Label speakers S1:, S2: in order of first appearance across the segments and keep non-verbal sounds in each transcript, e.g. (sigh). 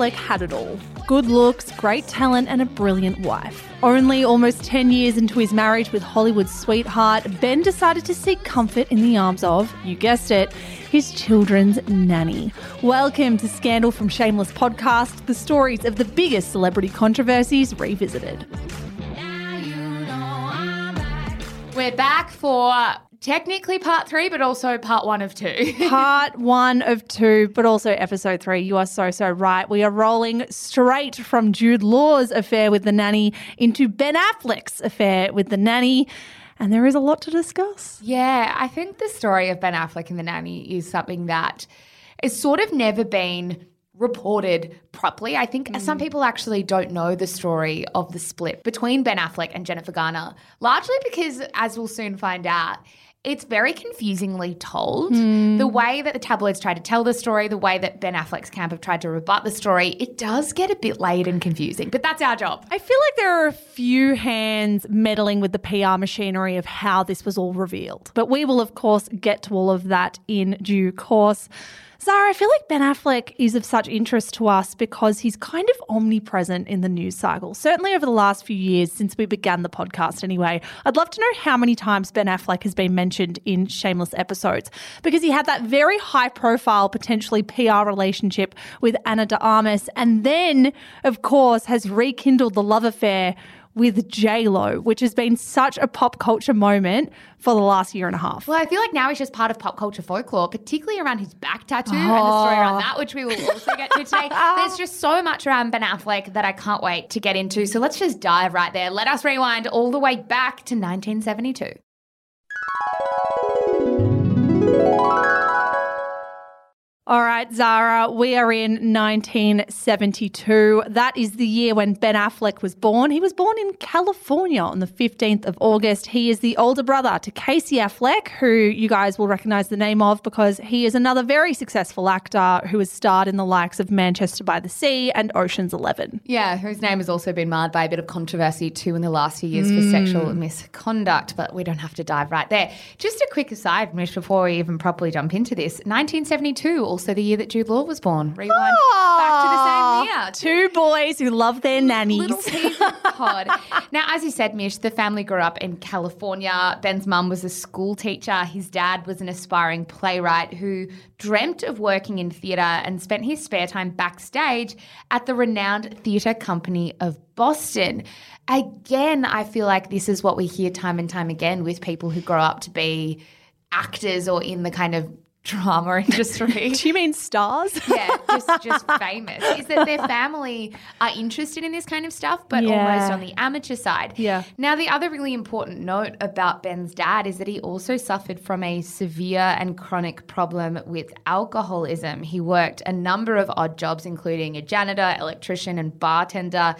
S1: Affleck had it all good looks, great talent, and a brilliant wife. Only almost 10 years into his marriage with Hollywood's sweetheart, Ben decided to seek comfort in the arms of, you guessed it, his children's nanny. Welcome to Scandal from Shameless podcast, the stories of the biggest celebrity controversies revisited.
S2: We're back for technically part three, but also part one of two. (laughs)
S1: Part one of two, but also episode three. You are so, so right. We are rolling straight from Jude Law's affair with the nanny into Ben Affleck's affair with the nanny. And there is a lot to discuss.
S2: Yeah, I think the story of Ben Affleck and the nanny is something that has sort of never been reported properly. I think some mm. people actually don't know the story of the split between Ben Affleck and Jennifer Garner, largely because, as we'll soon find out, it's very confusingly told. Hmm. The way that the tabloids try to tell the story, the way that Ben Affleck's camp have tried to rebut the story, it does get a bit layered and confusing, but that's our job.
S1: I feel like there are a few hands meddling with the PR machinery of how this was all revealed. But we will, of course, get to all of that in due course. Zara, I feel like Ben Affleck is of such interest to us because he's kind of omnipresent in the news cycle. Certainly over the last few years since we began the podcast, anyway. I'd love to know how many times Ben Affleck has been mentioned in Shameless episodes because he had that very high profile, potentially PR relationship with Ana de Armas, and then, of course, has rekindled the love affair with J Lo, which has been such a pop culture moment for the last year and a half.
S2: Well, I feel like now he's just part of pop culture folklore, particularly around his back tattoo and the story around oh. that, which we will also get to today. (laughs) There's just so much around Ben Affleck that I can't wait to get into. So let's just dive right there. Let us rewind all the way back to 1972.
S1: All right, Zara, we are in 1972. That is the year when Ben Affleck was born. He was born in California on the 15th of August. He is the older brother to Casey Affleck, who you guys will recognize the name of because he is another very successful actor who has starred in the likes of Manchester by the Sea and Ocean's 11.
S2: Yeah, whose name has also been marred by a bit of controversy too in the last few years for sexual mm. misconduct, but we don't have to dive right there. Just a quick aside, Mish, before we even properly jump into this 1972, also the year that Jude Law was born. Rewind back to the same year.
S1: Two boys who love their nannies. (laughs)
S2: Pod. Now, as you said, Mish, the family grew up in California. Ben's mum was a school teacher. His dad was an aspiring playwright who dreamt of working in theatre and spent his spare time backstage at the renowned theatre company of Boston. Again, I feel like this is what we hear time and time again with people who grow up to be actors or in the kind of drama industry. (laughs)
S1: Do you mean stars? (laughs)
S2: yeah, just just (laughs) famous. Is that their family are interested in this kind of stuff, but
S1: Yeah.
S2: almost on the amateur side.
S1: Yeah.
S2: Now, the other really important note about Ben's dad is that he also suffered from a severe and chronic problem with alcoholism. He worked a number of odd jobs, including a janitor, electrician, and bartender.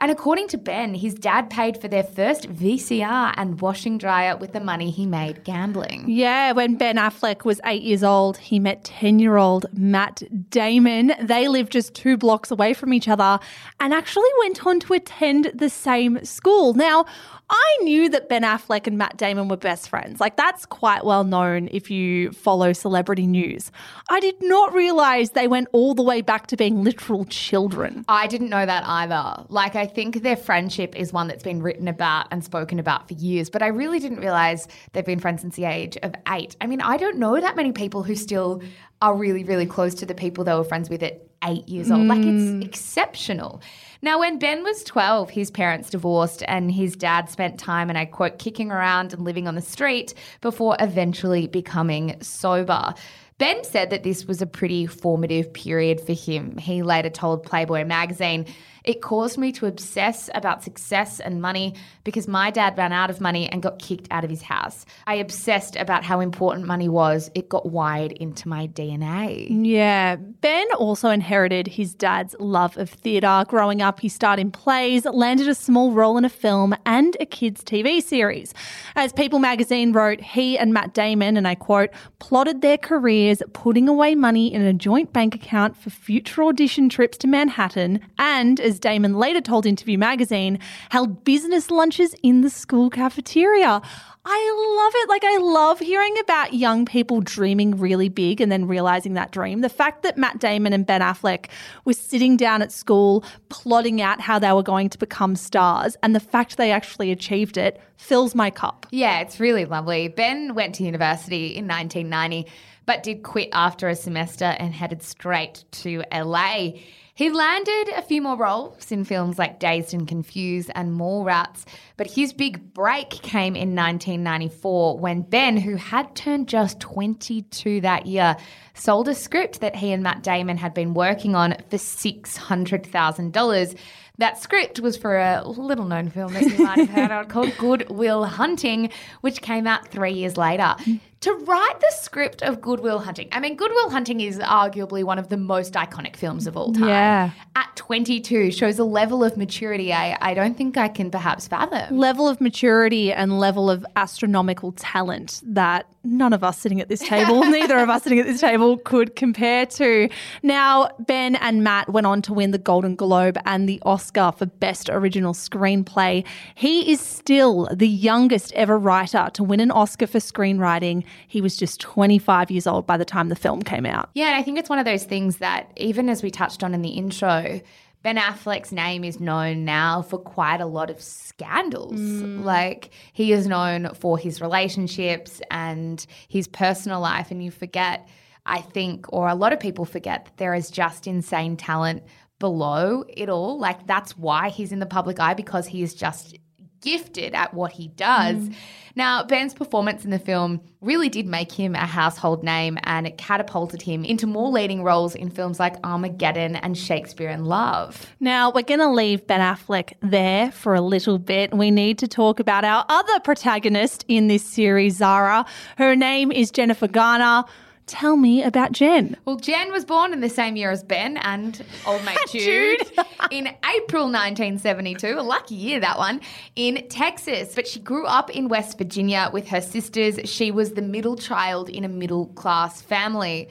S2: And according to Ben, his dad paid for their first VCR and washing dryer with the money he made gambling.
S1: Yeah, when Ben Affleck was eight years old, he met 10 year old Matt Damon. They lived just two blocks away from each other and actually went on to attend the same school. Now, I knew that Ben Affleck and Matt Damon were best friends. Like, that's quite well known if you follow celebrity news. I did not realize they went all the way back to being literal children.
S2: I didn't know that either. Like, I think their friendship is one that's been written about and spoken about for years, but I really didn't realize they've been friends since the age of eight. I mean, I don't know that many people who still are really, really close to the people they were friends with at eight years old. Like, it's mm. exceptional. Now, when Ben was 12, his parents divorced and his dad spent time, and I quote, kicking around and living on the street before eventually becoming sober. Ben said that this was a pretty formative period for him. He later told Playboy magazine, It caused me to obsess about success and money because my dad ran out of money and got kicked out of his house. I obsessed about how important money was. It got wired into my DNA.
S1: Yeah. Ben also inherited his dad's love of theatre. Growing up, he starred in plays, landed a small role in a film and a kids' TV series. As People magazine wrote, he and Matt Damon, and I quote, plotted their careers, putting away money in a joint bank account for future audition trips to Manhattan, and, as Damon later told Interview magazine, held business lunches in the school cafeteria. I love it. Like, I love hearing about young people dreaming really big and then realizing that dream. The fact that Matt Damon and Ben Affleck were sitting down at school plotting out how they were going to become stars, and the fact they actually achieved it fills my cup.
S2: Yeah, it's really lovely. Ben went to university in 1990, but did quit after a semester and headed straight to LA. He landed a few more roles in films like Dazed and Confused and More Mallrats, but his big break came in 1994 when Ben, who had turned just 22 that year, sold a script that he and Matt Damon had been working on for $600,000. That script was for a little known film that you might have heard of (laughs) called Good Will Hunting, which came out three years later. Mm. To write the script of Good Will Hunting, I mean, Good Will Hunting is arguably one of the most iconic films of all time.
S1: Yeah.
S2: At 22, shows a level of maturity I, I don't think I can perhaps fathom.
S1: Level of maturity and level of astronomical talent that none of us sitting at this table, (laughs) neither of us sitting at this table, could compare to. Now, Ben and Matt went on to win the Golden Globe and the Oscar for Best Original Screenplay. He is still the youngest ever writer to win an Oscar for screenwriting. He was just 25 years old by the time the film came out.
S2: Yeah, and I think it's one of those things that, even as we touched on in the intro, Ben Affleck's name is known now for quite a lot of scandals. Mm. Like, he is known for his relationships and his personal life, and you forget, I think, or a lot of people forget, that there is just insane talent below it all. Like, that's why he's in the public eye because he is just gifted at what he does. Mm. Now, Ben's performance in the film really did make him a household name and it catapulted him into more leading roles in films like Armageddon and Shakespeare in Love.
S1: Now, we're going to leave Ben Affleck there for a little bit. We need to talk about our other protagonist in this series, Zara. Her name is Jennifer Garner. Tell me about Jen.
S2: Well, Jen was born in the same year as Ben and old mate (laughs) Jude (laughs) in April 1972. A lucky year, that one, in Texas. But she grew up in West Virginia with her sisters. She was the middle child in a middle class family.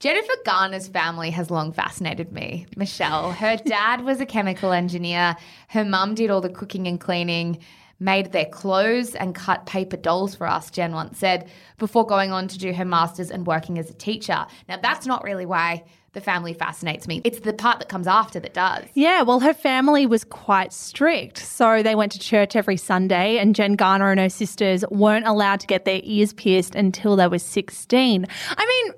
S2: Jennifer Garner's family has long fascinated me. Michelle, her (laughs) dad was a chemical engineer. Her mum did all the cooking and cleaning, made their clothes, and cut paper dolls for us, Jen once said, before going on to do her master's and working as a teacher. Now, that's not really why the family fascinates me. It's the part that comes after that does.
S1: Yeah, well, her family was quite strict. So they went to church every Sunday, and Jen Garner and her sisters weren't allowed to get their ears pierced until they were 16. I mean,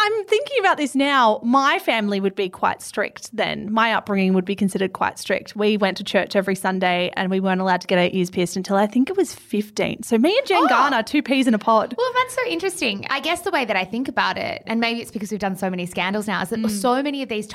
S1: I'm thinking about this now. My family would be quite strict then. My upbringing would be considered quite strict. We went to church every Sunday and we weren't allowed to get our ears pierced until I think it was 15. So me and Jen oh. Garner, two peas in a pod.
S2: Well, that's so interesting. I guess the way that I think about it, and maybe it's because we've done so many scandals now, is that mm. so many of these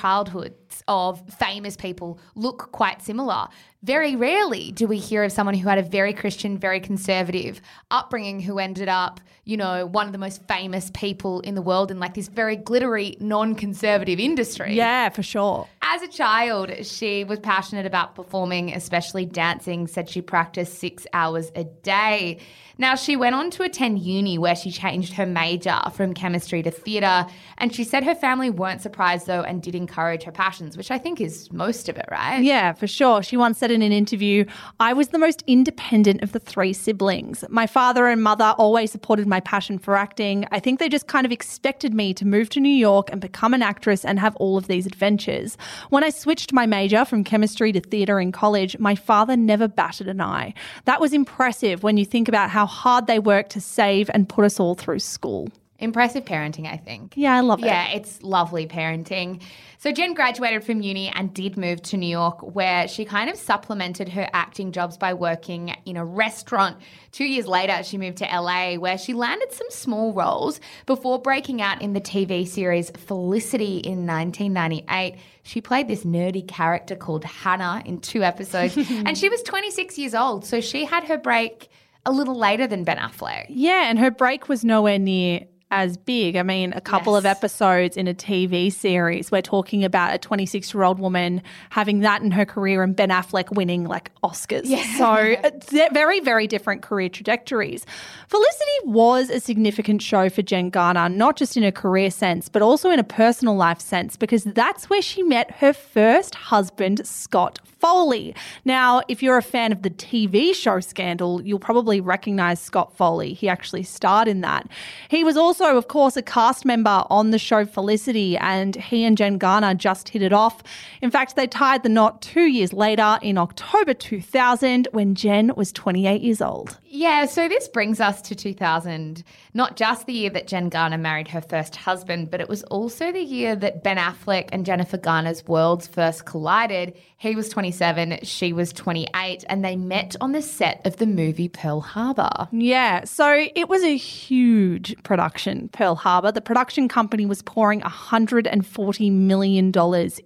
S2: of famous people look quite similar. Very rarely do we hear of someone who had a very Christian, very conservative upbringing who ended up, you know, one of the most famous people in the world in like this very glittery, non conservative industry.
S1: Yeah, for sure.
S2: As a child, she was passionate about performing, especially dancing, said she practiced six hours a day. Now, she went on to attend uni where she changed her major from chemistry to theatre. And she said her family weren't surprised though and did encourage her passions, which I think is most of it, right?
S1: Yeah, for sure. She once said in an interview, I was the most independent of the three siblings. My father and mother always supported my passion for acting. I think they just kind of expected me to move to New York and become an actress and have all of these adventures. When I switched my major from chemistry to theatre in college, my father never batted an eye. That was impressive when you think about how hard they worked to save and put us all through school.
S2: Impressive parenting, I think.
S1: Yeah, I love it.
S2: Yeah, it's lovely parenting. So Jen graduated from uni and did move to New York, where she kind of supplemented her acting jobs by working in a restaurant. Two years later, she moved to LA, where she landed some small roles before breaking out in the TV series Felicity in 1998. She played this nerdy character called Hannah in two episodes, (laughs) and she was 26 years old, so she had her break a little later than Ben Affleck.
S1: Yeah, and her break was nowhere near as big. I mean, a couple of episodes in a TV series, we're talking about a 26 year old woman having that in her career and Ben Affleck winning like Oscars. Yeah. So, uh, very, very different career trajectories. Felicity was a significant show for Jen Garner, not just in a career sense, but also in a personal life sense, because that's where she met her first husband, Scott Foley. Now, if you're a fan of the TV show Scandal, you'll probably recognize Scott Foley. He actually starred in that. He was also, of course, a cast member on the show Felicity, and he and Jen Garner just hit it off. In fact, they tied the knot two years later in October 2000 when Jen was 28 years old.
S2: Yeah, so this brings us to 2000, not just the year that Jen Garner married her first husband, but it was also the year that Ben Affleck and Jennifer Garner's worlds first collided. He was 27, she was 28, and they met on the set of the movie Pearl Harbor.
S1: Yeah, so it was a huge production, Pearl Harbor. The production company was pouring $140 million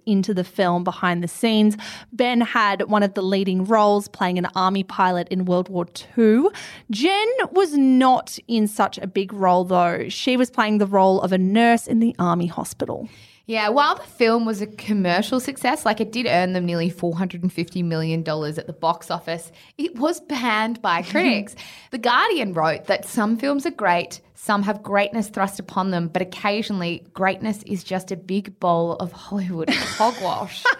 S1: into the film behind the scenes. Ben had one of the leading roles playing an army pilot in World War II. Jen was not in such a big role, though. She was playing the role of a nurse in the army hospital.
S2: Yeah, while the film was a commercial success, like it did earn them nearly $450 million at the box office, it was panned by (laughs) critics. the Guardian wrote that some films are great, some have greatness thrust upon them, but occasionally greatness is just a big bowl of Hollywood hogwash. (laughs)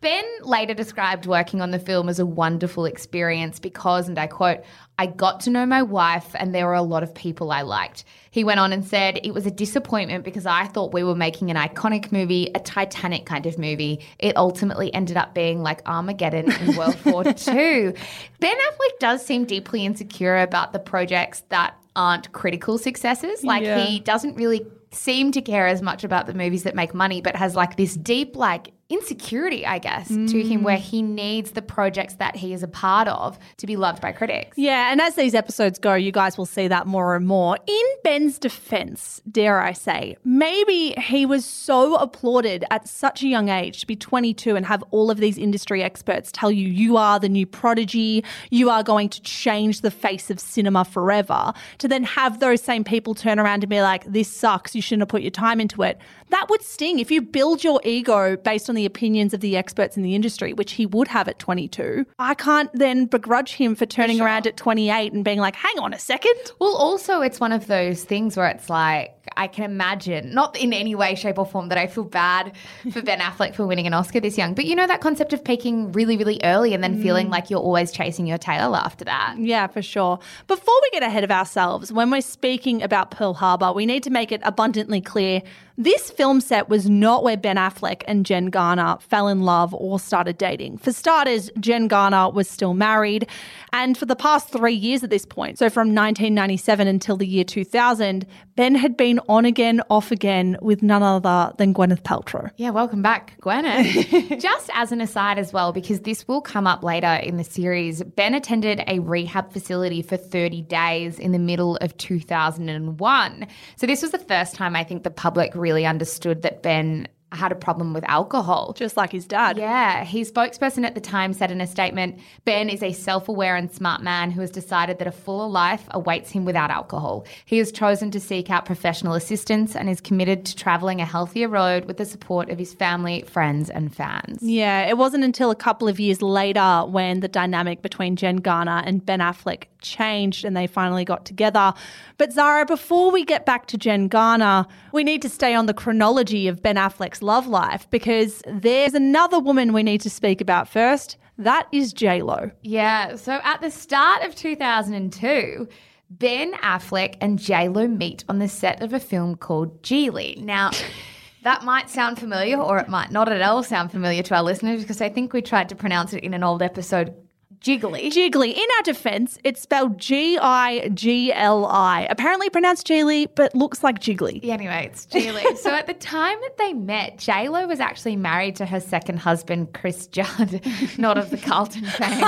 S2: Ben later described working on the film as a wonderful experience because, and I quote, I got to know my wife and there were a lot of people I liked. He went on and said, It was a disappointment because I thought we were making an iconic movie, a Titanic kind of movie. It ultimately ended up being like Armageddon in (laughs) World War II. Ben Affleck does seem deeply insecure about the projects that aren't critical successes. Like
S1: Yeah.
S2: he doesn't really seem to care as much about the movies that make money, but has like this deep, like, insecurity, I guess, to him where mm. he needs the projects that he is a part of to be loved by critics.
S1: Yeah, and as these episodes go, you guys will see that more and more. In Ben's defense, dare I say, maybe he was so applauded at such a young age to be 22 and have all of these industry experts tell you you are the new prodigy, you are going to change the face of cinema forever, to then have those same people turn around and be like, this sucks, you shouldn't have put your time into it. That would sting. If you build your ego based on the opinions of the experts in the industry, which he would have at 22, I can't then begrudge him for turning around at 28 and being like, hang on a second.
S2: Well, also, it's one of those things where it's like, I can imagine, not in any way, shape, or form, that I feel bad for Ben Affleck for winning an Oscar this young. But you know that concept of peaking really, really early and then mm. feeling like you're always chasing your tail after that.
S1: Yeah, for sure. Before we get ahead of ourselves, when we're speaking about Pearl Harbor, we need to make it abundantly clear this film set was not where Ben Affleck and Jen Garner fell in love or started dating. For starters, Jen Garner was still married, and for the past three years at this point, so from 1997 until the year 2000, Ben had been on again, off again with none other than Gwyneth Paltrow.
S2: Yeah, welcome back, Gwyneth. (laughs) Just as an aside as well, because this will come up later in the series, Ben attended a rehab facility for 30 days in the middle of 2001. So this was the first time I think the public really understood that Ben had a problem with alcohol.
S1: Just like his dad.
S2: Yeah, his spokesperson at the time said in a statement Ben is a self aware and smart man who has decided that a fuller life awaits him without alcohol. He has chosen to seek out professional assistance and is committed to traveling a healthier road with the support of his family, friends, and fans.
S1: Yeah, it wasn't until a couple of years later when the dynamic between Jen Garner and Ben Affleck changed and they finally got together. But Zara, before we get back to Jen Garner, we need to stay on the chronology of Ben Affleck's love life because there's another woman we need to speak about first. That is J Lo.
S2: Yeah, so at the start of 2002, Ben Affleck and J-Lo meet on the set of a film called Gigli. Now, (laughs) that might sound familiar or it might not at all sound familiar to our listeners because I think we tried to pronounce it in an old episode Jiggly.
S1: Jiggly. In our defense, it's spelled G I G L I. Apparently pronounced Gigli, but looks like Jiggly.
S2: Yeah, Anyway, it's Gigli. (laughs) so at the time that they met, J-Lo was actually married to her second husband, Chris Judd, (laughs) not of the Carlton (laughs) fame.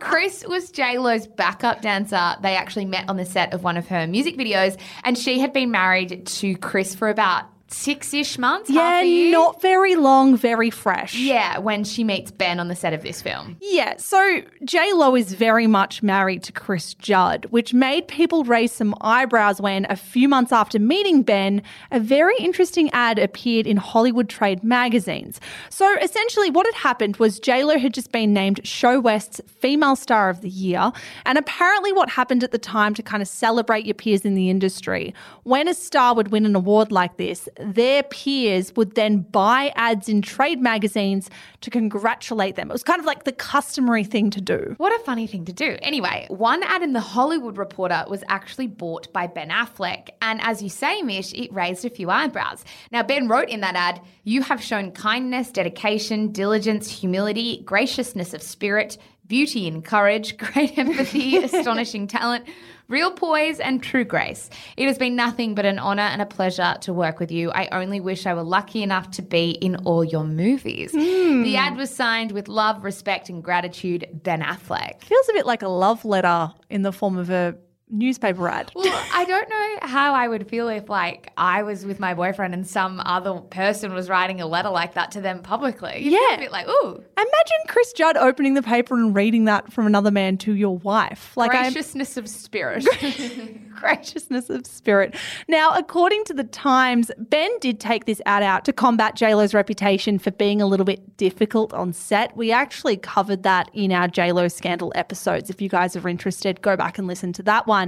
S2: Chris was J-Lo's backup dancer. They actually met on the set of one of her music videos, and she had been married to Chris for about six-ish months,
S1: Yeah, not very long, very fresh.
S2: Yeah, when she meets Ben on the set of this film.
S1: Yeah, so J Lo is very much married to Chris Judd, which made people raise some eyebrows when, a few months after meeting Ben, a very interesting ad appeared in Hollywood trade magazines. So essentially, what had happened was J Lo had just been named ShoWest's Female Star of the Year, and apparently, what happened at the time to kind of celebrate your peers in the industry, when a star would win an award like this, their peers would then buy ads in trade magazines to congratulate them. It was kind of like the customary thing to do.
S2: What a funny thing to do. Anyway, one ad in the Hollywood Reporter was actually bought by Ben Affleck. And as you say, Mish, it raised a few eyebrows. Now, Ben wrote in that ad, You have shown kindness, dedication, diligence, humility, graciousness of spirit, beauty and courage, (laughs) great empathy, astonishing talent, real poise, and true grace. It has been nothing but an honor and a pleasure to work with you. I only wish I were lucky enough to be in all your movies. The hmm. ad was signed with love, respect, and gratitude, Ben Affleck.
S1: Feels a bit like a love letter in the form of a newspaper ad.
S2: Well, I don't know how I would feel if, like, I was with my boyfriend and some other person was writing a letter like that to them publicly. You feel
S1: Yeah.
S2: a bit like, ooh,
S1: Imagine Chris Judd opening the paper and reading that from another man to your wife. Like I'm
S2: graciousness of spirit. (laughs)
S1: graciousness of spirit. Now, according to the Times, Ben did take this ad out to combat JLo's reputation for being a little bit difficult on set. We actually covered that in our JLo scandal episodes. If you guys are interested, go back and listen to that one.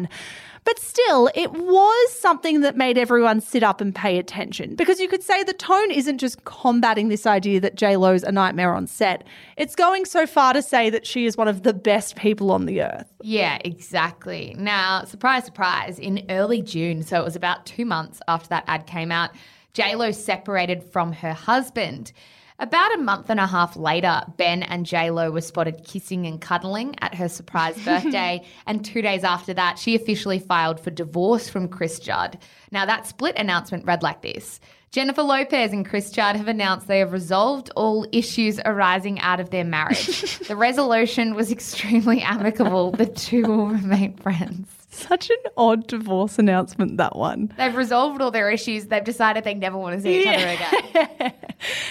S1: But still, it was something that made everyone sit up and pay attention because you could say the tone isn't just combating this idea that J Lo's a nightmare on set. It's going so far to say that she is one of the best people on the earth.
S2: Yeah, exactly. Now, surprise, surprise, in early June, so it was about two months after that ad came out, J Lo separated from her husband. About a month and a half later, Ben and J Lo were spotted kissing and cuddling at her surprise (laughs) birthday. and two days after that, she officially filed for divorce from Chris Judd. Now, that split announcement read like this Jennifer Lopez and Chris Judd have announced they have resolved all issues arising out of their marriage. (laughs) the resolution was extremely amicable. The two will remain friends.
S1: Such an odd divorce announcement, that one.
S2: They've resolved all their issues. They've decided they never want to see each other again. (laughs)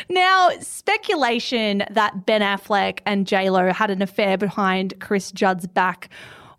S1: Now, speculation that Ben Affleck and JLo had an affair behind Chris Judd's back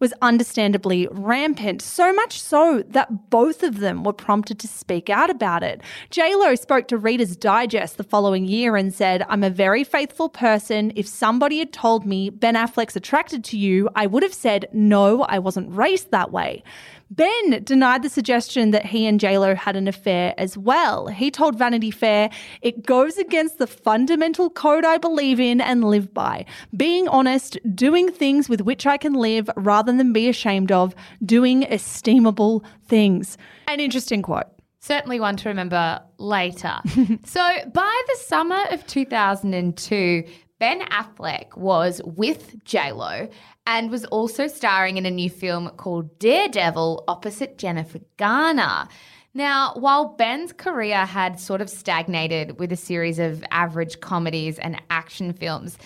S1: was understandably rampant, so much so that both of them were prompted to speak out about it. JLo spoke to Reader's Digest the following year and said, I'm a very faithful person. If somebody had told me Ben Affleck's attracted to you, I would have said, no, I wasn't raised that way. Ben denied the suggestion that he and JLo had an affair as well. He told Vanity Fair, it goes against the fundamental code I believe in and live by. Being honest, doing things with which I can live rather than be ashamed of, doing esteemable things. An interesting quote.
S2: Certainly one to remember later. (laughs) so by the summer of 2002, Ben Affleck was with JLo and was also starring in a new film called Daredevil opposite Jennifer Garner. Now, while Ben's career had sort of stagnated with a series of average comedies and action films,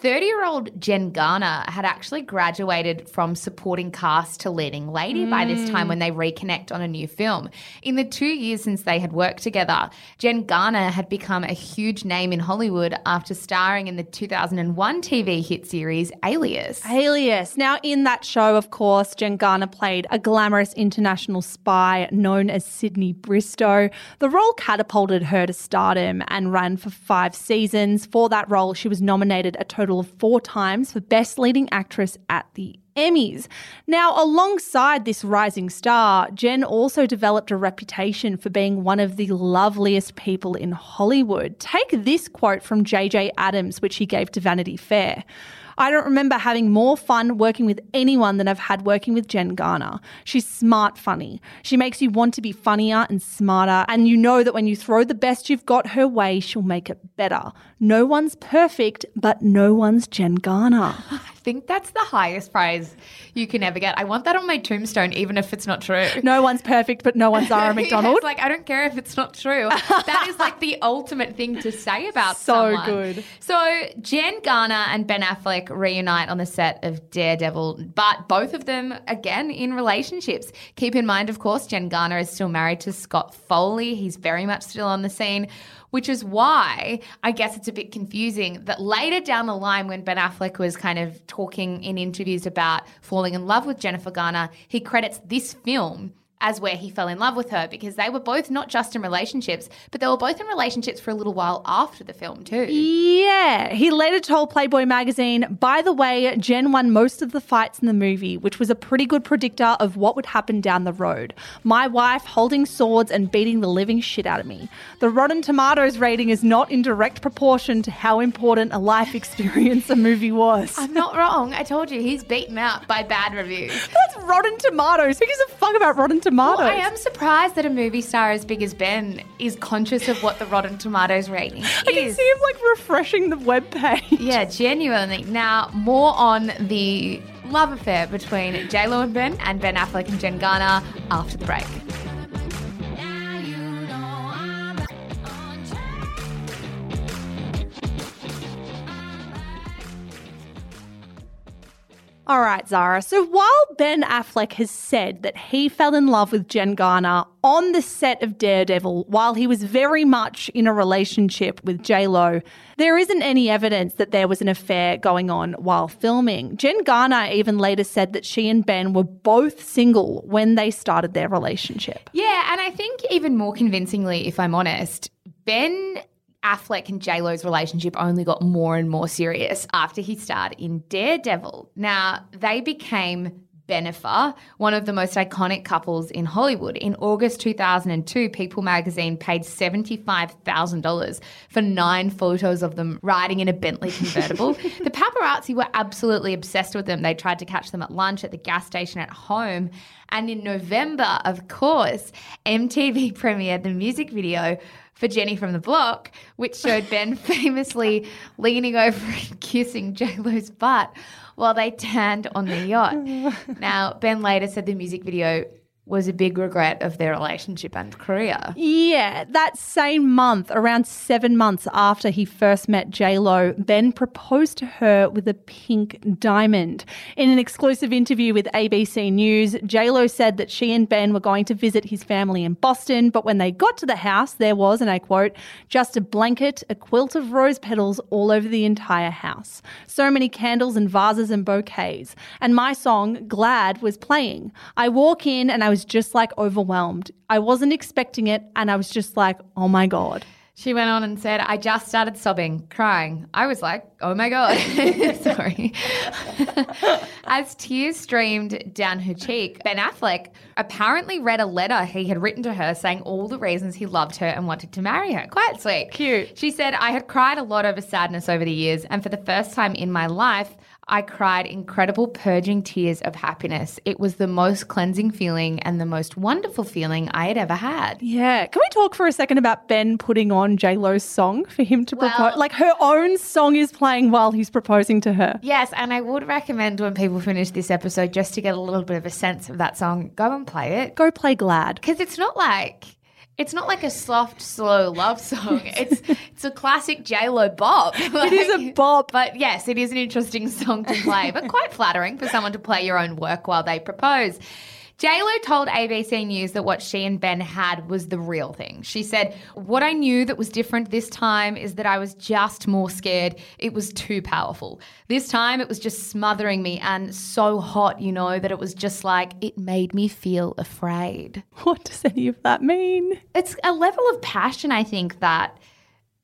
S2: 30 year old Jen Garner had actually graduated from supporting cast to leading lady by this hmm. time when they reconnect on a new film. In the two years since they had worked together, Jen Garner had become a huge name in Hollywood after starring in the 2001 TV hit series Alias.
S1: Alias. Now, in that show, of course, Jen Garner played a glamorous international spy known as Sydney Bristow. The role catapulted her to stardom and ran for five seasons. For that role, she was nominated a total of four times for Best Leading Actress at the Emmys. Now, alongside this rising star, Jen also developed a reputation for being one of the loveliest people in Hollywood. Take this quote from JJ Abrams, which he gave to Vanity Fair. I don't remember having more fun working with anyone than I've had working with Jen Garner. She's smart funny. She makes you want to be funnier and smarter, and you know that when you throw the best you've got her way, she'll make it better. No one's perfect, but no one's Jen Garner. (laughs)
S2: I think that's the highest praise you can ever get. I want that on my tombstone, even if it's not true.
S1: No one's perfect, but no one's Zara (laughs) McDonald.
S2: it's like I don't care if it's not true. That is like the ultimate thing to say about (laughs)
S1: So
S2: someone.
S1: good.
S2: So Jen Garner and Ben Affleck reunite on the set of Daredevil, but both of them again in relationships. Keep in mind, of course, Jen Garner is still married to Scott Foley. He's very much still on the scene. Which is why I guess it's a bit confusing that later down the line, when Ben Affleck was kind of talking in interviews about falling in love with Jennifer Garner, he credits this film as where he fell in love with her because they were both not just in relationships, but they were both in relationships for a little while after the film, too.
S1: Yeah, he later told Playboy magazine, by the way, Jen won most of the fights in the movie, which was a pretty good predictor of what would happen down the road. My wife holding swords and beating the living shit out of me. The Rotten Tomatoes rating is not in direct proportion to how important a life (laughs) experience a movie was.
S2: I'm not wrong. I told you he's beaten out by bad reviews. (laughs)
S1: That's Rotten Tomatoes. Who gives a fuck about Rotten Tomatoes?
S2: Well, I am surprised that a movie star as big as Ben is conscious of what the Rotten Tomatoes rating (laughs) is.
S1: I can see him like refreshing the webpage.
S2: Yeah, genuinely. Now, more on the love affair between J Lo and Ben and Ben Affleck and Jen Garner after the break.
S1: All right, Zara. So while Ben Affleck has said that he fell in love with Jen Garner on the set of Daredevil while he was very much in a relationship with J-Lo, there isn't any evidence that there was an affair going on while filming. Jen Garner even later said that she and Ben were both single when they started their relationship.
S2: Yeah, and I think even more convincingly, if I'm honest, Ben Affleck and J Lo's relationship only got more and more serious after he starred in Daredevil. Now, they became Benifer, one of the most iconic couples in Hollywood. In August 2002, People magazine paid $75,000 for nine photos of them riding in a Bentley convertible. (laughs) the paparazzi were absolutely obsessed with them. They tried to catch them at lunch, at the gas station, at home. And in November, of course, MTV (laughs) premiered the music video for Jenny from the Block, which showed Ben (laughs) famously leaning over (laughs) and kissing JLo's butt while they turned on the yacht. (laughs) now, Ben later said the music video was a big regret of their relationship and career.
S1: Yeah, that same month, around seven months after he first met J-Lo, Ben proposed to her with a pink diamond. In an exclusive interview with ABC News, J-Lo said that she and Ben were going to visit his family in Boston, but when they got to the house, there was, and I quote, just a blanket, a quilt of rose petals all over the entire house. So many candles and vases and bouquets. And my song, Glad, was playing. I walk in and I was just like overwhelmed. I wasn't expecting it, and I was just like, oh my God.
S2: She went on and said, I just started sobbing, crying. I was like, oh my God. (laughs) Sorry. (laughs) As tears streamed down her cheek, Ben Affleck apparently read a letter he had written to her saying all the reasons he loved her and wanted to marry her. Quite sweet.
S1: Cute.
S2: She said, I had cried a lot over sadness over the years, and for the first time in my life, I cried incredible purging tears of happiness. It was the most cleansing feeling and the most wonderful feeling I had ever had.
S1: Yeah. Can we talk for a second about Ben putting on J Lo's song for him to propose? Like her own song is playing while he's proposing to her.
S2: Yes, and I would recommend when people finish this episode just to get a little bit of a sense of that song, go and play it.
S1: Go play Glad.
S2: Because it's not like It's not like a soft, slow love song. (laughs) It's it's a classic J Lo bop. (laughs)
S1: It is a bop.
S2: But yes, it is an interesting song to play, but quite flattering for someone to play your own work while they propose. JLo told ABC News that what she and Ben had was the real thing. She said, What I knew that was different this time is that I was just more scared. It was too powerful. This time it was just smothering me and so hot, you know, that it was just like it made me feel afraid. (laughs)
S1: What does any of that mean?
S2: It's a level of passion, I think, that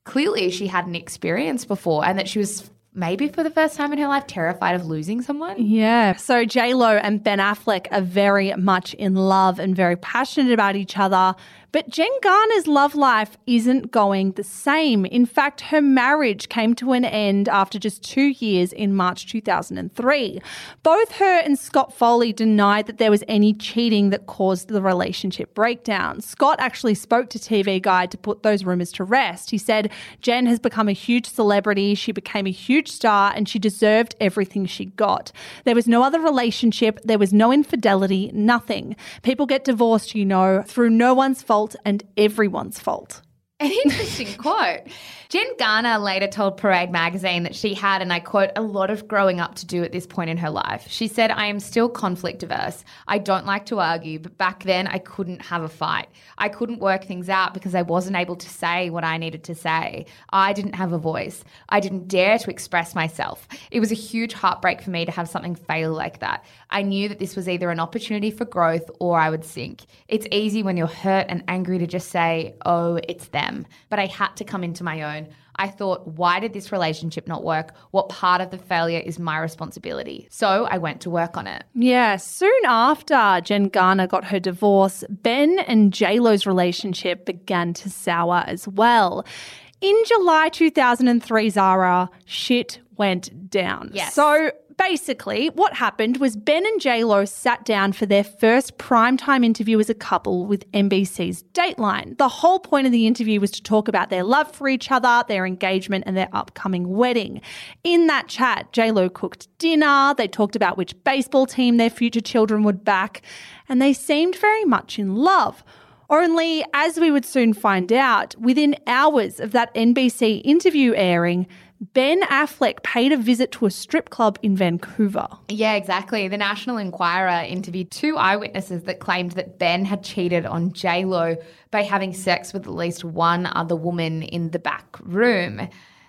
S2: clearly she hadn't experienced before and that she was maybe for the first time in her life terrified of losing someone.
S1: Yeah. So J Lo and Ben Affleck are very much in love and very passionate about each other. But Jen Garner's love life isn't going the same. In fact, her marriage came to an end after just two years in March 2003. Both her and Scott Foley denied that there was any cheating that caused the relationship breakdown. Scott actually spoke to TV Guide to put those rumors to rest. He said Jen has become a huge celebrity, she became a huge star, and she deserved everything she got. There was no other relationship, there was no infidelity, nothing. People get divorced, you know, through no one's fault and everyone's fault.
S2: An interesting (laughs) quote. Jen Garner later told Parade magazine that she had, and I quote, a lot of growing up to do at this point in her life. She said, I am still conflict averse. I don't like to argue, but back then I couldn't have a fight. I couldn't work things out because I wasn't able to say what I needed to say. I didn't have a voice. I didn't dare to express myself. It was a huge heartbreak for me to have something fail like that. I knew that this was either an opportunity for growth or I would sink. It's easy when you're hurt and angry to just say, oh, it's them. But I had to come into my own. I thought, why did this relationship not work? What part of the failure is my responsibility? So I went to work on it.
S1: Yeah, soon after Jen Garner got her divorce, Ben and JLo's relationship began to sour as well. In July 2003, Zara, shit went down.
S2: Yes.
S1: So basically, what happened was Ben and J Lo sat down for their first primetime interview as a couple with NBC's Dateline. The whole point of the interview was to talk about their love for each other, their engagement, and their upcoming wedding. In that chat, J Lo cooked dinner, they talked about which baseball team their future children would back, and they seemed very much in love. Only, as we would soon find out, within hours of that NBC interview airing, Ben Affleck paid a visit to a strip club in Vancouver.
S2: Yeah, exactly. The National Enquirer interviewed two eyewitnesses that claimed that Ben had cheated on J Lo by having sex with at least one other woman in the back room.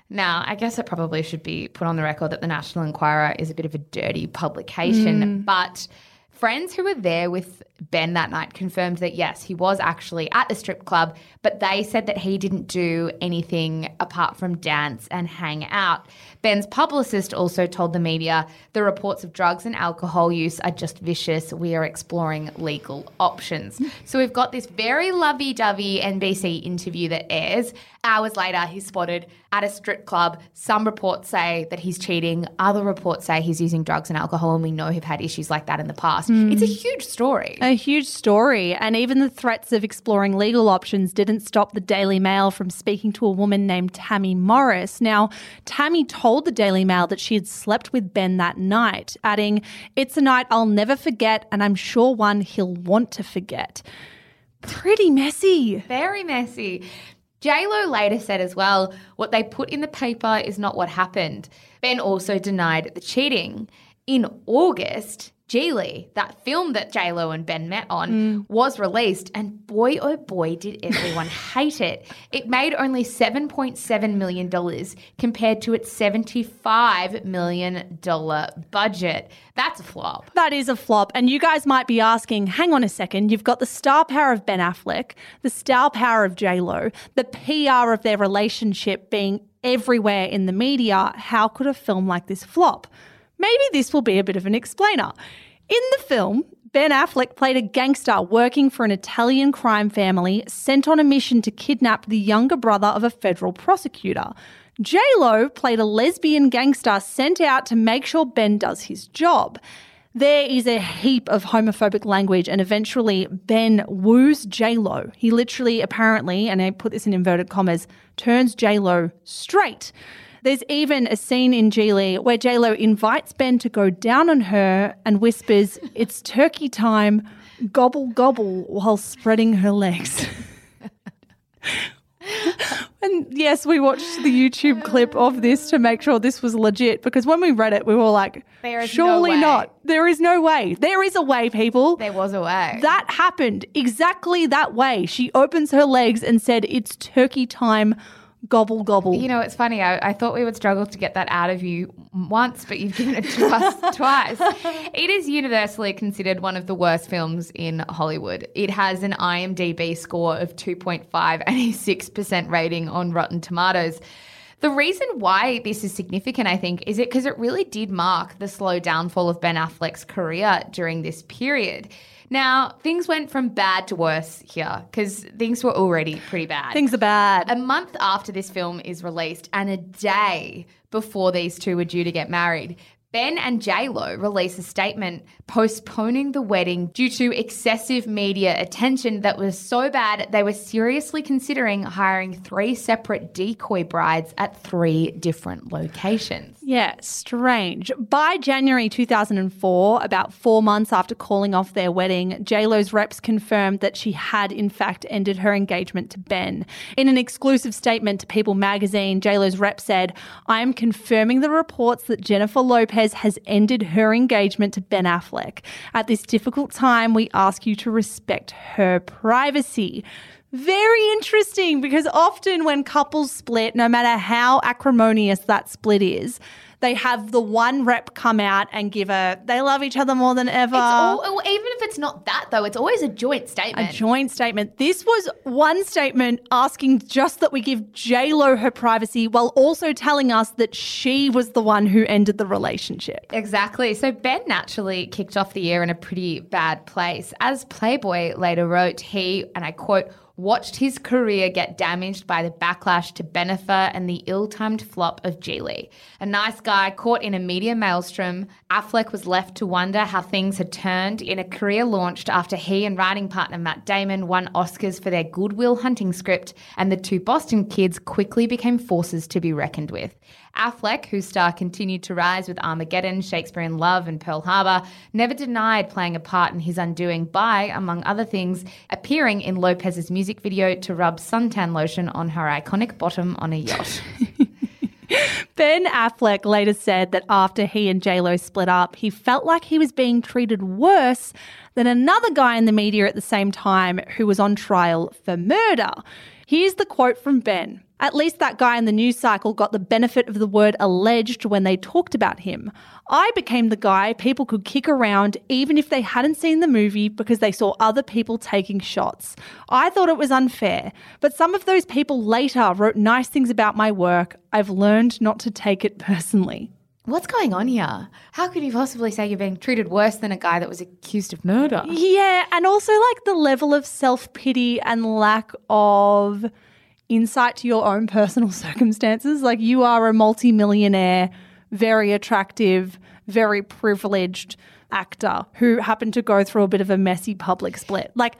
S2: Now, I guess it probably should be put on the record that the National Enquirer is a bit of a dirty publication, mm. but friends who were there with Ben that night confirmed that yes, he was actually at the strip club, but they said that he didn't do anything apart from dance and hang out. Ben's publicist also told the media the reports of drugs and alcohol use are just vicious. We are exploring legal options. So we've got this very lovey dovey NBC interview that airs. Hours later, he's spotted at a strip club. Some reports say that he's cheating, other reports say he's using drugs and alcohol, and we know he've had issues like that in the past. Hmm. It's a huge story.
S1: A huge story, and even the threats of exploring legal options didn't stop the Daily Mail from speaking to a woman named Tammy Morris. Now, Tammy told the Daily Mail that she had slept with Ben that night, adding, It's a night I'll never forget, and I'm sure one he'll want to forget. Pretty messy.
S2: Very messy. JLo later said as well, what they put in the paper is not what happened. Ben also denied the cheating. In August, Gigli, that film that JLo and Ben met on, mm. was released, and boy oh boy did everyone (laughs) hate it. It made only $7.7 million compared to its $75 million budget. That's a flop.
S1: That is a flop. And you guys might be asking, hang on a second, you've got the star power of Ben Affleck, the star power of J-Lo, the PR of their relationship being everywhere in the media. How could a film like this flop? Maybe this will be a bit of an explainer. In the film, Ben Affleck played a gangster working for an Italian crime family sent on a mission to kidnap the younger brother of a federal prosecutor. J-Lo played a lesbian gangster sent out to make sure Ben does his job. There is a heap of homophobic language, and eventually Ben woos J-Lo. He literally, apparently, and I put this in inverted commas, turns J-Lo straight. There's even a scene in Gigli where J-Lo invites Ben to go down on her and whispers, It's turkey time, gobble gobble, while spreading her legs. (laughs) yes, we watched the YouTube clip of this to make sure this was legit because when we read it, we were like,
S2: no
S1: surely
S2: way."
S1: not. There is no way. There is a way, people.
S2: There was a way.
S1: That happened exactly that way. She opens her legs and said, It's turkey time. Gobble, gobble.
S2: You know, it's funny. I, I thought we would struggle to get that out of you once, but you've given it to us (laughs) twice. It is universally considered one of the worst films in Hollywood. It has an IMDb score of 2.5 and a 6% rating on Rotten Tomatoes. The reason why this is significant, I think, is it because it really did mark the slow downfall of Ben Affleck's career during this period. Now, things went from bad to worse here because things were already pretty bad.
S1: Things are bad.
S2: A month after this film is released and a day before these two were due to get married, Ben and J-Lo release a statement postponing the wedding due to excessive media attention that was so bad they were seriously considering hiring three separate decoy brides at three different locations.
S1: Yeah, strange. By January 2004, about four months after calling off their wedding, JLo's reps confirmed that she had, in fact, ended her engagement to Ben. In an exclusive statement to People magazine, JLo's rep said, I am confirming the reports that Jennifer Lopez has ended her engagement to Ben Affleck. At this difficult time, we ask you to respect her privacy. Very interesting because often when couples split, no matter how acrimonious that split is, they have the one rep come out and give a they love each other more than ever.
S2: It's all, well, even if it's not that though, it's always a joint statement.
S1: a joint statement. This was one statement asking just that we give J Lo her privacy while also telling us that she was the one who ended the relationship.
S2: Exactly. So Ben naturally kicked off the year in a pretty bad place. As Playboy later wrote, he, and I quote, watched his career get damaged by the backlash to Bennifer and the ill-timed flop of Gigli. A nice guy caught in a media maelstrom, Affleck was left to wonder how things had turned in a career launched after he and writing partner Matt Damon won Oscars for their Good Will Hunting script, and the two Boston kids quickly became forces to be reckoned with. Affleck, whose star continued to rise with Armageddon, Shakespeare in Love, and Pearl Harbor, never denied playing a part in his undoing by, among other things, appearing in Lopez's music video to rub suntan lotion on her iconic bottom on a yacht. (laughs)
S1: Ben Affleck later said that after he and JLo split up, he felt like he was being treated worse than another guy in the media at the same time who was on trial for murder. Here's the quote from Ben. At least that guy in the news cycle got the benefit of the word alleged when they talked about him. I became the guy people could kick around even if they hadn't seen the movie because they saw other people taking shots. I thought it was unfair, but some of those people later wrote nice things about my work. I've learned not to take it personally.
S2: What's going on here? How could you possibly say you're being treated worse than a guy that was accused of murder?
S1: Yeah, and also like the level of self pity and lack of insight to your own personal (laughs) circumstances. Like you are a multimillionaire, very attractive, very privileged actor who happened to go through a bit of a messy public split. Like,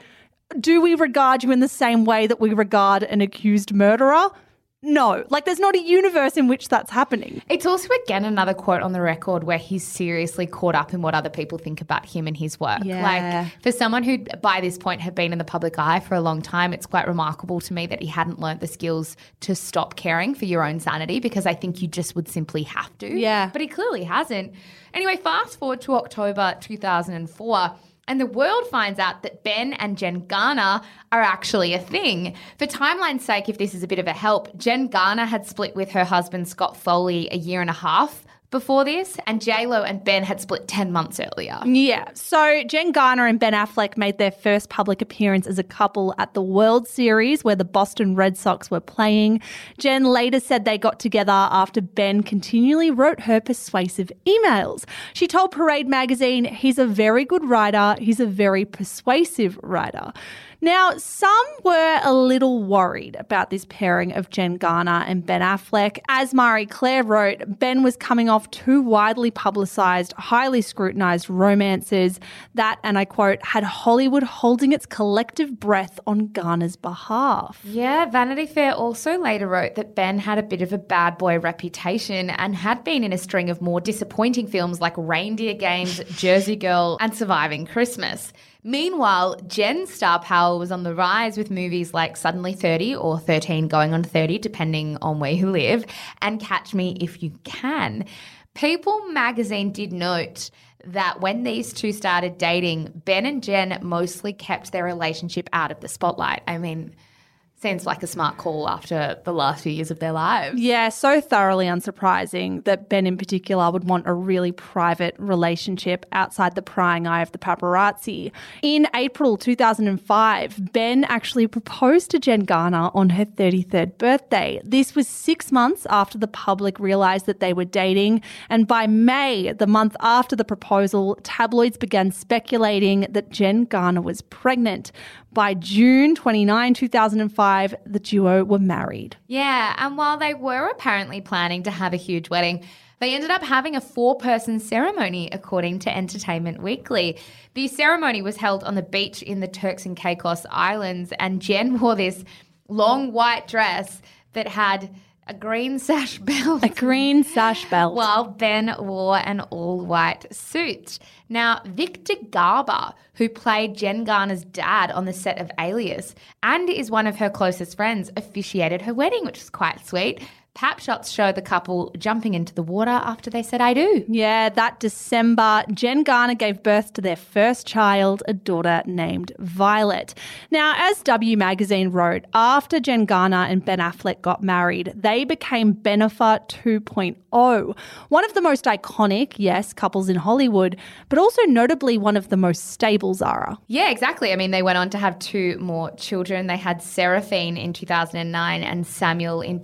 S1: do we regard you in the same way that we regard an accused murderer? No, like there's not a universe in which that's happening.
S2: It's also again another quote on the record where he's seriously caught up in what other people think about him and his work.
S1: Yeah.
S2: Like for someone who by this point had been in the public eye for a long time, it's quite remarkable to me that he hadn't learnt the skills to stop caring for your own sanity because I think you just would simply have to.
S1: Yeah.
S2: But he clearly hasn't. Anyway, fast forward to October 2004. And the world finds out that Ben and Jen Garner are actually a thing. For timeline's sake, if this is a bit of a help, Jen Garner had split with her husband Scott Foley a year and a half before this, and J-Lo and Ben had split 10 months earlier.
S1: Yeah. So Jen Garner and Ben Affleck made their first public appearance as a couple at the World Series where the Boston Red Sox were playing. Jen later said they got together after Ben continually wrote her persuasive emails. She told Parade magazine, he's a very good writer, he's a very persuasive writer. Now, some were a little worried about this pairing of Jen Garner and Ben Affleck. As Marie Claire wrote, Ben was coming off two widely publicised, highly scrutinised romances that, and I quote, had Hollywood holding its collective breath on Garner's behalf.
S2: Yeah, Vanity Fair also later wrote that Ben had a bit of a bad boy reputation and had been in a string of more disappointing films like Reindeer Games, Jersey Girl, and Surviving Christmas. Meanwhile, Jen's star power was on the rise with movies like Suddenly 30 or 13 going on 30, depending on where you live, and Catch Me If You Can. People magazine did note that when these two started dating, Ben and Jen mostly kept their relationship out of the spotlight. I mean, seems like a smart call after the last few years of their lives.
S1: Yeah, so thoroughly unsurprising that Ben in particular would want a really private relationship outside the prying eye of the paparazzi. In April 2005, Ben actually proposed to Jen Garner on her 33rd birthday. This was six months after the public realised that they were dating, and by May, the month after the proposal, tabloids began speculating that Jen Garner was pregnant. By June 29, 2005, the duo were married.
S2: Yeah, and while they were apparently planning to have a huge wedding, they ended up having a four person ceremony, according to Entertainment Weekly. The ceremony was held on the beach in the Turks and Caicos Islands, and Jen (laughs) wore this long white dress that had a green sash (laughs) belt.
S1: A green sash (laughs) belt.
S2: While Ben wore an all white suit. Now, Victor Garber, who played Jen Garner's dad on the set of Alias and is one of her closest friends, officiated her wedding, which was quite sweet. Pap shots show the couple jumping into the water after they said, I do.
S1: Yeah, that December, Jen Garner gave birth to their first child, a daughter named Violet. Now, as W Magazine wrote, after Jen Garner and Ben Affleck got married, they became Bennifer 2.0, one of the most iconic, yes, couples in Hollywood, but also notably one of the most stable, Zara.
S2: Yeah, exactly. I mean, they went on to have two more children. They had Seraphine in 2009 and Samuel in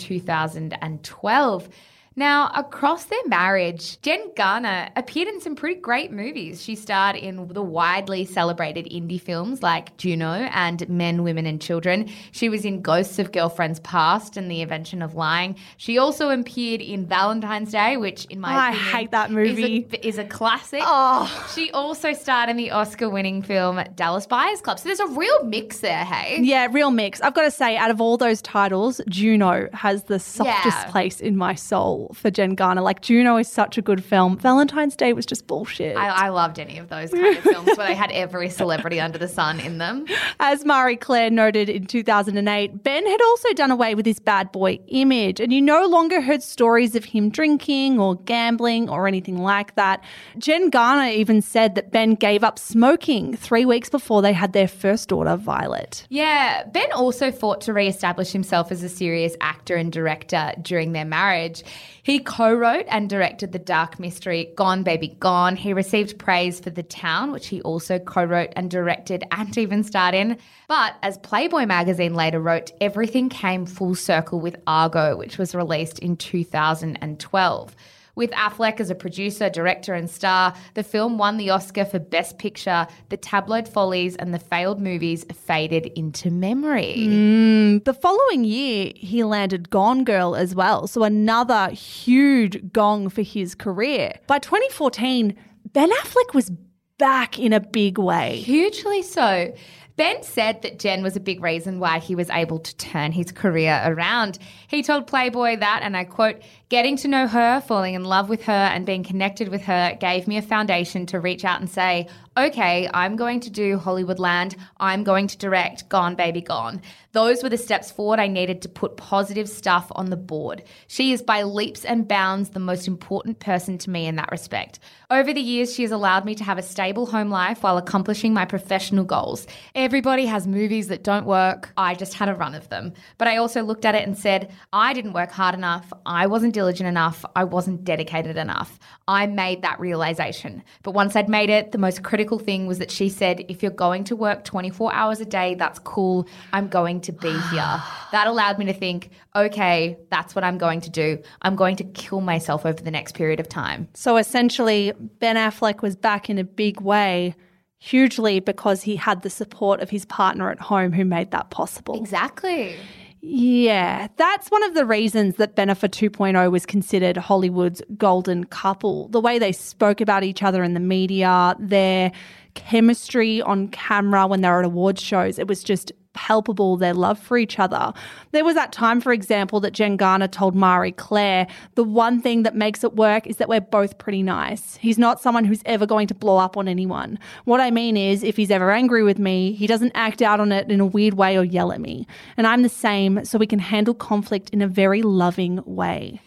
S2: 2012. Now, across their marriage, Jen Garner appeared in some pretty great movies. She starred in the widely celebrated indie films like Juno and Men, Women, and Children. She was in Ghosts of Girlfriends Past and The Invention of Lying. She also appeared in Valentine's Day, which, in my
S1: I
S2: opinion,
S1: hate that
S2: a-
S1: movie.
S2: Is a, classic. Oh. She also starred in the Oscar-winning film Dallas Buyers Club. So there's a real mix there, hey?
S1: Yeah, real mix. I've got to say, out of all those titles, Juno has the softest
S2: Yeah.
S1: place in my soul for Jen Garner. Like, Juno is such a good film. Valentine's Day was just bullshit.
S2: I, I loved any of those kind of films where they had every celebrity under the sun in them. (laughs)
S1: As Marie Claire noted in 2008, Ben had also done away with his bad boy image, and you no longer heard stories of him drinking or gambling or anything like that. Jen Garner even said that Ben gave up smoking three weeks before they had their first daughter, Violet.
S2: Yeah, Ben also fought to re-establish himself as a serious actor and director during their marriage. He co-wrote and directed the dark mystery Gone Baby Gone. He received praise for The Town, which he also co-wrote and directed and even starred in. But as Playboy magazine later wrote, everything came full circle with Argo, which was released in 2012. With Affleck as a producer, director, and star, the film won the Oscar for Best Picture. The tabloid follies and the failed movies faded into memory.
S1: Mm, the following year, he landed Gone Girl as well, so another huge gong for his career. By 2014, Ben Affleck was back in a big way.
S2: Hugely so. Ben said that Jen was a big reason why he was able to turn his career around. He told Playboy that, and I quote, getting to know her, falling in love with her, and being connected with her gave me a foundation to reach out and say, okay, I'm going to do Hollywoodland. I'm going to direct Gone Baby Gone. Those were the steps forward I needed to put positive stuff on the board. She is by leaps and bounds the most important person to me in that respect. Over the years, she has allowed me to have a stable home life while accomplishing my professional goals. Everybody has movies that don't work. I just had a run of them. But I also looked at it and said, I didn't work hard enough. I wasn't diligent enough. I wasn't dedicated enough. I made that realization. But once I'd made it, the most critical thing was that she said, if you're going to work 24 hours a day, that's cool. I'm going to be (sighs) here. That allowed me to think, okay, that's what I'm going to do. I'm going to kill myself over the next period of time.
S1: So essentially, Ben Affleck was back in a big way, hugely because he had the support of his partner at home who made that possible.
S2: Exactly.
S1: Yeah, that's one of the reasons that Bennifer 2.0 was considered Hollywood's golden couple. The way they spoke about each other in the media, their chemistry on camera when they were at awards shows, it was just palpable their love for each other. There was that time, for example, that Jen Garner told Marie Claire, the one thing that makes it work is that we're both pretty nice. He's not someone who's ever going to blow up on anyone. What I mean is, if he's ever angry with me, he doesn't act out on it in a weird way or yell at me. And I'm the same, so we can handle conflict in a very loving way.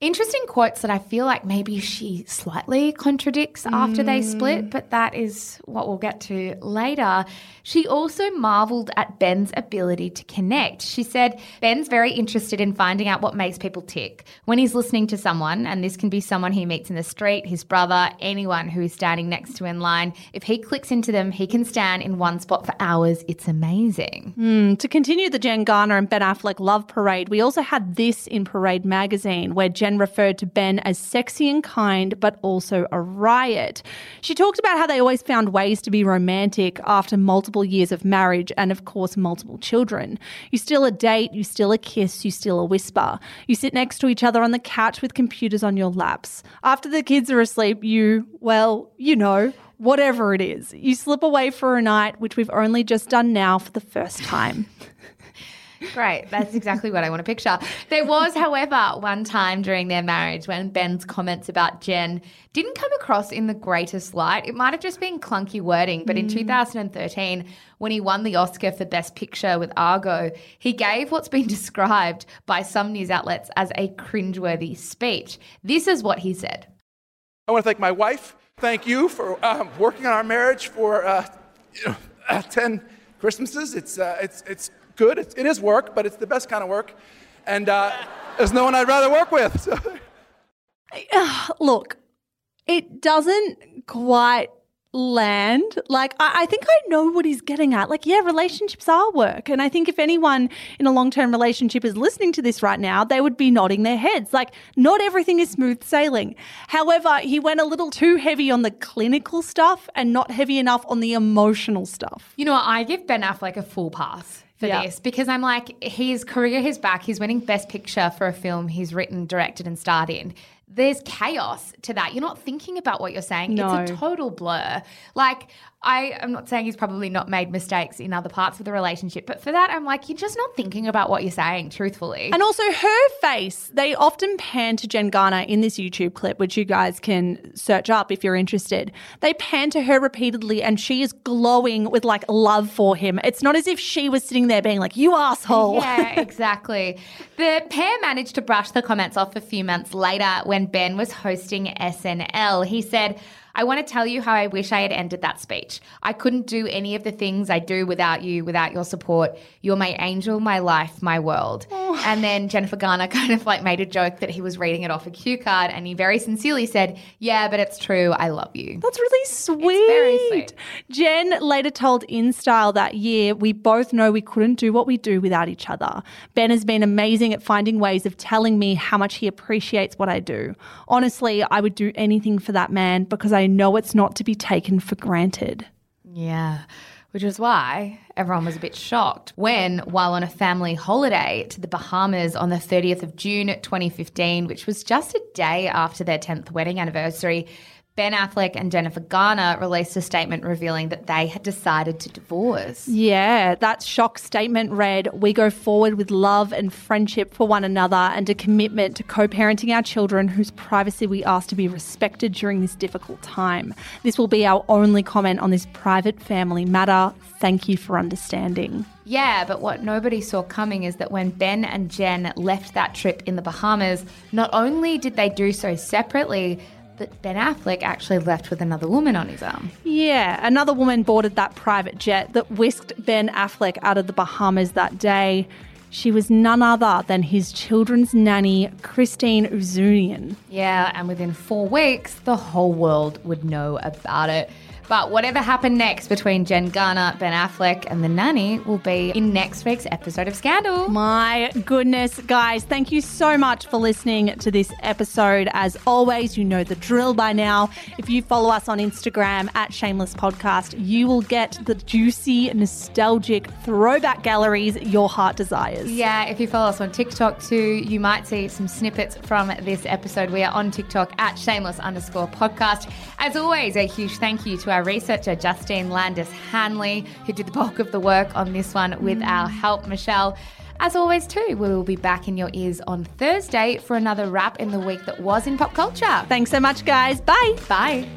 S2: Interesting quotes that I feel like maybe she slightly contradicts after they split, mm. but that is what we'll get to later. She also marveled at Ben's ability to connect. She said, Ben's very interested in finding out what makes people tick. When he's listening to someone, and this can be someone he meets in the street, his brother, anyone who is standing next to in line, if he clicks into them, he can stand in one spot for hours. It's amazing.
S1: Hmm, to continue the Jen Garner and Ben Affleck love parade, we also had this in Parade magazine, where Jen referred to Ben as sexy and kind, but also a riot. She talked about how they always found ways to be romantic after multiple years of marriage and, of course, multiple children. You still a date, you still a kiss, you still a whisper. You sit next to each other on the couch with computers on your laps. After the kids are asleep, you, well, you know, whatever it is. You slip away for a night, which we've only just done now for the first time. (laughs)
S2: Great. That's exactly what I want to picture. There was, however, one time during their marriage when Ben's comments about Jen didn't come across in the greatest light. It might have just been clunky wording, but in 2013, when he won the Oscar for Best Picture with Argo, he gave what's been (laughs) described by some news outlets as a cringeworthy speech. This is what he said.
S3: I want to thank my wife. Thank you for um, working on our marriage for uh, you know, uh, (clears throat) 10 Christmases. It's, uh, it's, it's good. It's, it is work, but it's the best kind of work. And uh, there's no one I'd rather work with. So. (laughs) (sighs)
S1: Look, it doesn't quite land. Like, I, I think I know what he's getting at. Like, yeah, relationships are work. And I think if anyone in a long term relationship is listening to this right now, they would be nodding their heads. Like, not everything is smooth sailing. However, he went a little too heavy on the clinical stuff and not heavy enough on the emotional stuff.
S2: You know, what? I give Ben Affleck a full pass for
S1: Yeah.
S2: this because I'm like, his career is back. He's winning Best Picture for a film he's written, directed, and starred in. There's chaos to that. You're not thinking about what you're saying. It's a total blur. Like, I am not saying he's probably not made mistakes in other parts of the relationship, but for that, I'm like, you're just not thinking about what you're saying, truthfully.
S1: And also her face, they often pan to Jen Garner in this YouTube clip, which you guys can search up if you're interested. They pan to her repeatedly and she is glowing with like love for him. It's not as if she was sitting there being like, you asshole.
S2: Yeah, (laughs) exactly. the pair managed to brush the comments off a few months later when Ben was hosting SNL. He said, I want to tell you how I wish I had ended that speech. I couldn't do any of the things I do without you, without your support. You're my angel, my life, my world. Oh. And then Jennifer Garner (laughs) kind of like made a joke that he was reading it off a cue card and he very sincerely said, Yeah, but it's true. I love you.
S1: That's really sweet.
S2: very sweet.
S1: Jen later told InStyle that year, we both know we couldn't do what we do without each other. Ben has been amazing at finding ways of telling me how much he appreciates what I do. Honestly, I would do anything for that man because I know it's not to be taken for granted.
S2: Yeah. Which is why everyone was a bit shocked when, while on a family holiday to the Bahamas on the 30th of June 2015, which was just a day after their 10th wedding anniversary, Ben Affleck and Jennifer Garner released a statement revealing that they had decided to divorce.
S1: Yeah, that shock statement read We go forward with love and friendship for one another and a commitment to co parenting our children whose privacy we ask to be respected during this difficult time. This will be our only comment on this private family matter. Thank you for understanding.
S2: Yeah, but what nobody saw coming is that when Ben and Jen left that trip in the Bahamas, not only did they do so separately, but Ben Affleck actually left with another woman on his arm.
S1: Yeah, another woman boarded that private jet that whisked Ben Affleck out of the Bahamas that day. She was none other than his children's nanny, Christine Ouzounian.
S2: Yeah, and within four weeks, the whole world would know about it. But whatever happened next between Jen Garner, Ben Affleck, and the nanny will be in next week's episode of Scandal.
S1: My goodness, guys, thank you so much for listening to this episode. As always, you know the drill by now. If you follow us on Instagram at Shameless Podcast, you will get the juicy, nostalgic throwback galleries your heart desires.
S2: Yeah, if you follow us on TikTok too, you might see some snippets from this episode. We are on TikTok at shameless underscore podcast. As always, a huge thank you to our our researcher, Justine Landis Hanley, who did the bulk of the work on this one with mm. our help, Michelle. As always, too, we will be back in your ears on Thursday for another wrap in the week that was in pop culture.
S1: Thanks so much, guys. Bye.
S2: Bye.